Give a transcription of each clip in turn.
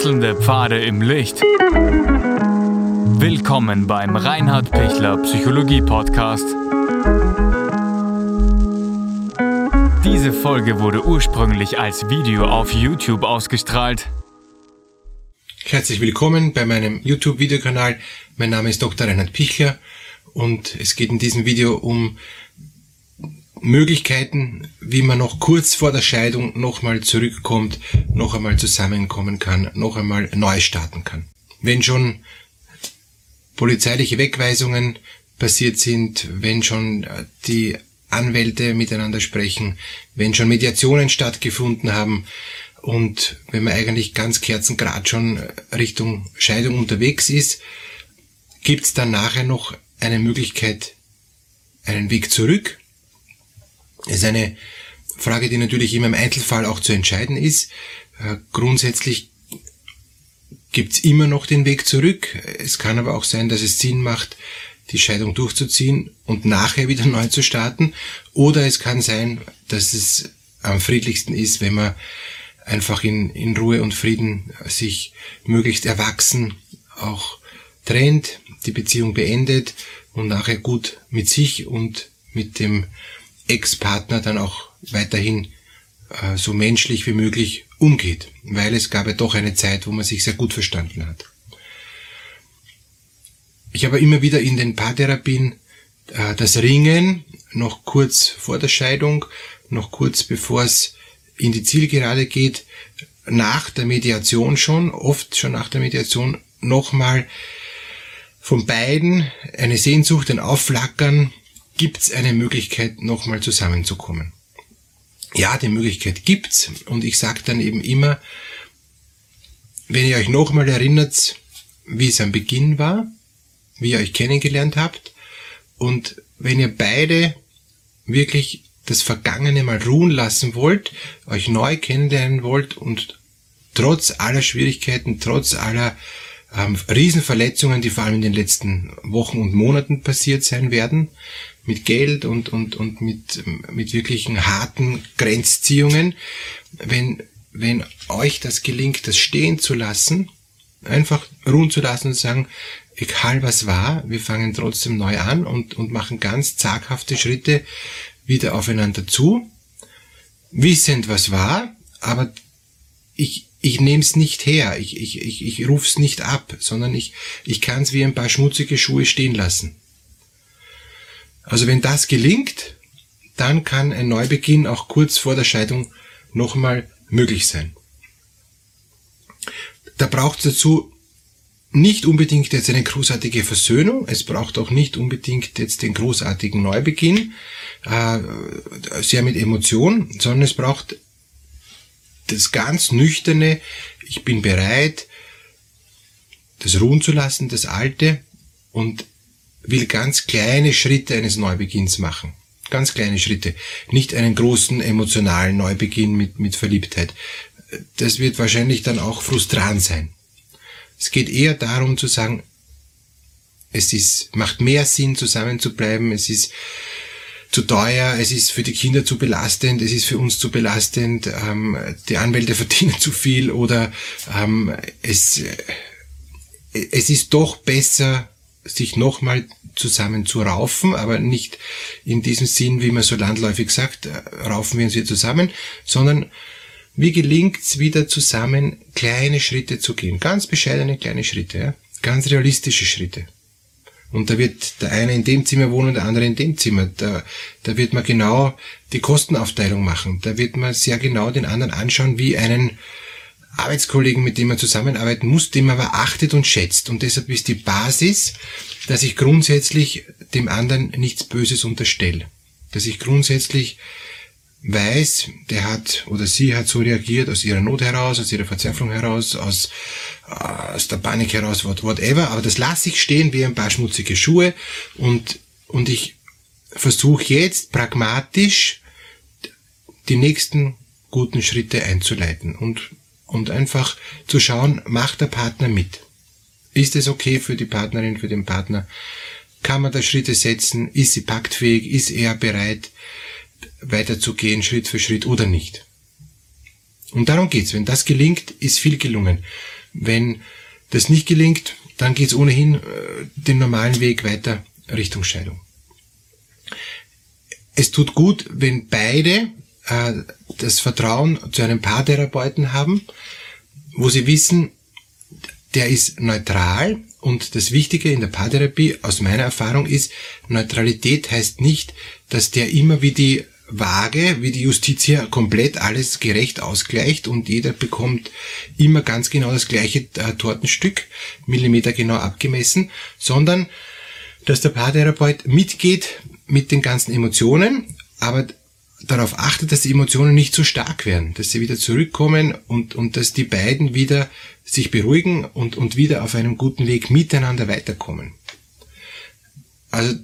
Wechselnde Pfade im Licht. Willkommen beim Reinhard Pichler Psychologie Podcast. Diese Folge wurde ursprünglich als Video auf YouTube ausgestrahlt. Herzlich willkommen bei meinem YouTube-Videokanal. Mein Name ist Dr. Reinhard Pichler und es geht in diesem Video um Möglichkeiten, wie man noch kurz vor der Scheidung nochmal zurückkommt, noch einmal zusammenkommen kann, noch einmal neu starten kann. Wenn schon polizeiliche Wegweisungen passiert sind, wenn schon die Anwälte miteinander sprechen, wenn schon Mediationen stattgefunden haben und wenn man eigentlich ganz kerzengrad schon Richtung Scheidung unterwegs ist, gibt es dann nachher noch eine Möglichkeit, einen Weg zurück, ist eine Frage, die natürlich immer im Einzelfall auch zu entscheiden ist. Äh, grundsätzlich gibt's immer noch den Weg zurück. Es kann aber auch sein, dass es Sinn macht, die Scheidung durchzuziehen und nachher wieder neu zu starten. Oder es kann sein, dass es am friedlichsten ist, wenn man einfach in, in Ruhe und Frieden sich möglichst erwachsen auch trennt, die Beziehung beendet und nachher gut mit sich und mit dem Ex-Partner dann auch weiterhin äh, so menschlich wie möglich umgeht, weil es gab ja doch eine Zeit, wo man sich sehr gut verstanden hat. Ich habe immer wieder in den Paartherapien äh, das Ringen noch kurz vor der Scheidung, noch kurz bevor es in die Zielgerade geht, nach der Mediation schon, oft schon nach der Mediation nochmal von beiden eine Sehnsucht, ein Aufflackern gibt es eine Möglichkeit, nochmal zusammenzukommen. Ja, die Möglichkeit gibt's und ich sage dann eben immer, wenn ihr euch nochmal erinnert, wie es am Beginn war, wie ihr euch kennengelernt habt und wenn ihr beide wirklich das Vergangene mal ruhen lassen wollt, euch neu kennenlernen wollt und trotz aller Schwierigkeiten, trotz aller ähm, Riesenverletzungen, die vor allem in den letzten Wochen und Monaten passiert sein werden, mit Geld und, und, und mit, mit wirklichen harten Grenzziehungen. Wenn, wenn euch das gelingt, das stehen zu lassen, einfach ruhen zu lassen und sagen, egal was war, wir fangen trotzdem neu an und, und machen ganz zaghafte Schritte wieder aufeinander zu, wissend was war, aber ich, ich nehme es nicht her, ich, ich, ich, ich rufe es nicht ab, sondern ich, ich kann es wie ein paar schmutzige Schuhe stehen lassen. Also wenn das gelingt, dann kann ein Neubeginn auch kurz vor der Scheidung nochmal möglich sein. Da braucht es dazu nicht unbedingt jetzt eine großartige Versöhnung, es braucht auch nicht unbedingt jetzt den großartigen Neubeginn, äh, sehr mit Emotion, sondern es braucht das ganz nüchterne, ich bin bereit, das ruhen zu lassen, das Alte, und will ganz kleine Schritte eines Neubeginns machen. Ganz kleine Schritte. Nicht einen großen emotionalen Neubeginn mit, mit Verliebtheit. Das wird wahrscheinlich dann auch frustrant sein. Es geht eher darum zu sagen, es ist, macht mehr Sinn, zusammen zu bleiben, es ist zu teuer, es ist für die Kinder zu belastend, es ist für uns zu belastend, ähm, die Anwälte verdienen zu viel oder ähm, es, äh, es ist doch besser, sich nochmal zusammen zu raufen, aber nicht in diesem Sinn, wie man so landläufig sagt, äh, raufen wir uns hier zusammen, sondern wie gelingt's wieder zusammen kleine Schritte zu gehen? Ganz bescheidene kleine Schritte, ja? ganz realistische Schritte. Und da wird der eine in dem Zimmer wohnen, der andere in dem Zimmer. Da, da wird man genau die Kostenaufteilung machen. Da wird man sehr genau den anderen anschauen, wie einen Arbeitskollegen, mit dem man zusammenarbeiten muss, den man aber achtet und schätzt. Und deshalb ist die Basis, dass ich grundsätzlich dem anderen nichts Böses unterstelle. Dass ich grundsätzlich weiß, der hat oder sie hat so reagiert aus ihrer Not heraus, aus ihrer Verzweiflung heraus, aus, äh, aus der Panik heraus, whatever. Aber das lasse ich stehen wie ein paar schmutzige Schuhe und, und ich versuche jetzt pragmatisch die nächsten guten Schritte einzuleiten und und einfach zu schauen, macht der Partner mit? Ist es okay für die Partnerin, für den Partner? Kann man da Schritte setzen? Ist sie paktfähig? Ist er bereit, weiterzugehen, Schritt für Schritt oder nicht? Und darum geht's. Wenn das gelingt, ist viel gelungen. Wenn das nicht gelingt, dann geht es ohnehin äh, den normalen Weg weiter Richtung Scheidung. Es tut gut, wenn beide äh, das Vertrauen zu einem Paartherapeuten haben, wo sie wissen, der ist neutral und das Wichtige in der Paartherapie aus meiner Erfahrung ist, Neutralität heißt nicht, dass der immer wie die Waage, wie die Justiz hier komplett alles gerecht ausgleicht und jeder bekommt immer ganz genau das gleiche äh, Tortenstück, Millimeter genau abgemessen, sondern dass der Paartherapeut mitgeht mit den ganzen Emotionen, aber darauf achtet, dass die Emotionen nicht zu stark werden, dass sie wieder zurückkommen und, und dass die beiden wieder sich beruhigen und, und wieder auf einem guten Weg miteinander weiterkommen. Also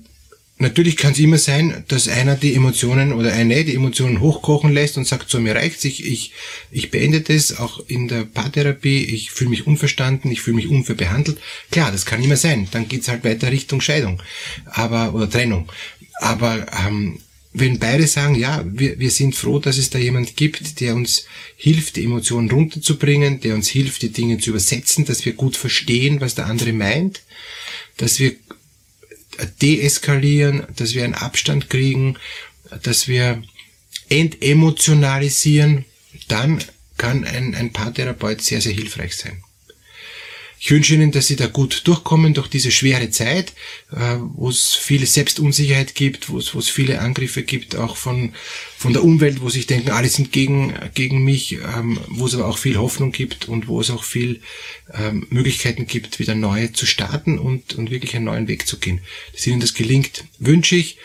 natürlich kann es immer sein, dass einer die Emotionen oder eine die Emotionen hochkochen lässt und sagt, so mir reicht's, ich, ich, ich beende das, auch in der Paartherapie, ich fühle mich unverstanden, ich fühle mich unfair behandelt. Klar, das kann immer sein. Dann geht's halt weiter Richtung Scheidung aber oder Trennung. Aber ähm, wenn beide sagen, ja, wir, wir sind froh, dass es da jemand gibt, der uns hilft, die Emotionen runterzubringen, der uns hilft, die Dinge zu übersetzen, dass wir gut verstehen, was der andere meint, dass wir deeskalieren, dass wir einen Abstand kriegen, dass wir entemotionalisieren, dann kann ein, ein Paartherapeut sehr, sehr hilfreich sein. Ich wünsche Ihnen, dass Sie da gut durchkommen durch diese schwere Zeit, äh, wo es viele Selbstunsicherheit gibt, wo es, wo es viele Angriffe gibt, auch von, von der Umwelt, wo sich denken, alle sind gegen, gegen mich, ähm, wo es aber auch viel Hoffnung gibt und wo es auch viel ähm, Möglichkeiten gibt, wieder neu zu starten und, und wirklich einen neuen Weg zu gehen. Dass Ihnen das gelingt, wünsche ich.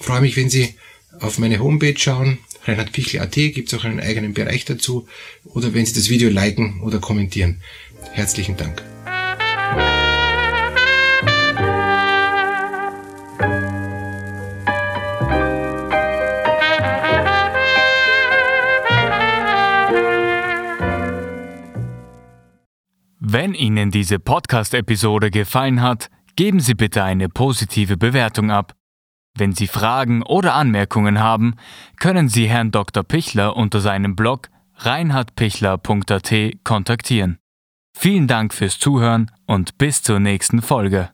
Freue mich, wenn Sie auf meine Homepage schauen, reinhardpichl.at, gibt es auch einen eigenen Bereich dazu, oder wenn Sie das Video liken oder kommentieren. Herzlichen Dank. Wenn Ihnen diese Podcast-Episode gefallen hat, geben Sie bitte eine positive Bewertung ab. Wenn Sie Fragen oder Anmerkungen haben, können Sie Herrn Dr. Pichler unter seinem Blog reinhardpichler.at kontaktieren. Vielen Dank fürs Zuhören und bis zur nächsten Folge.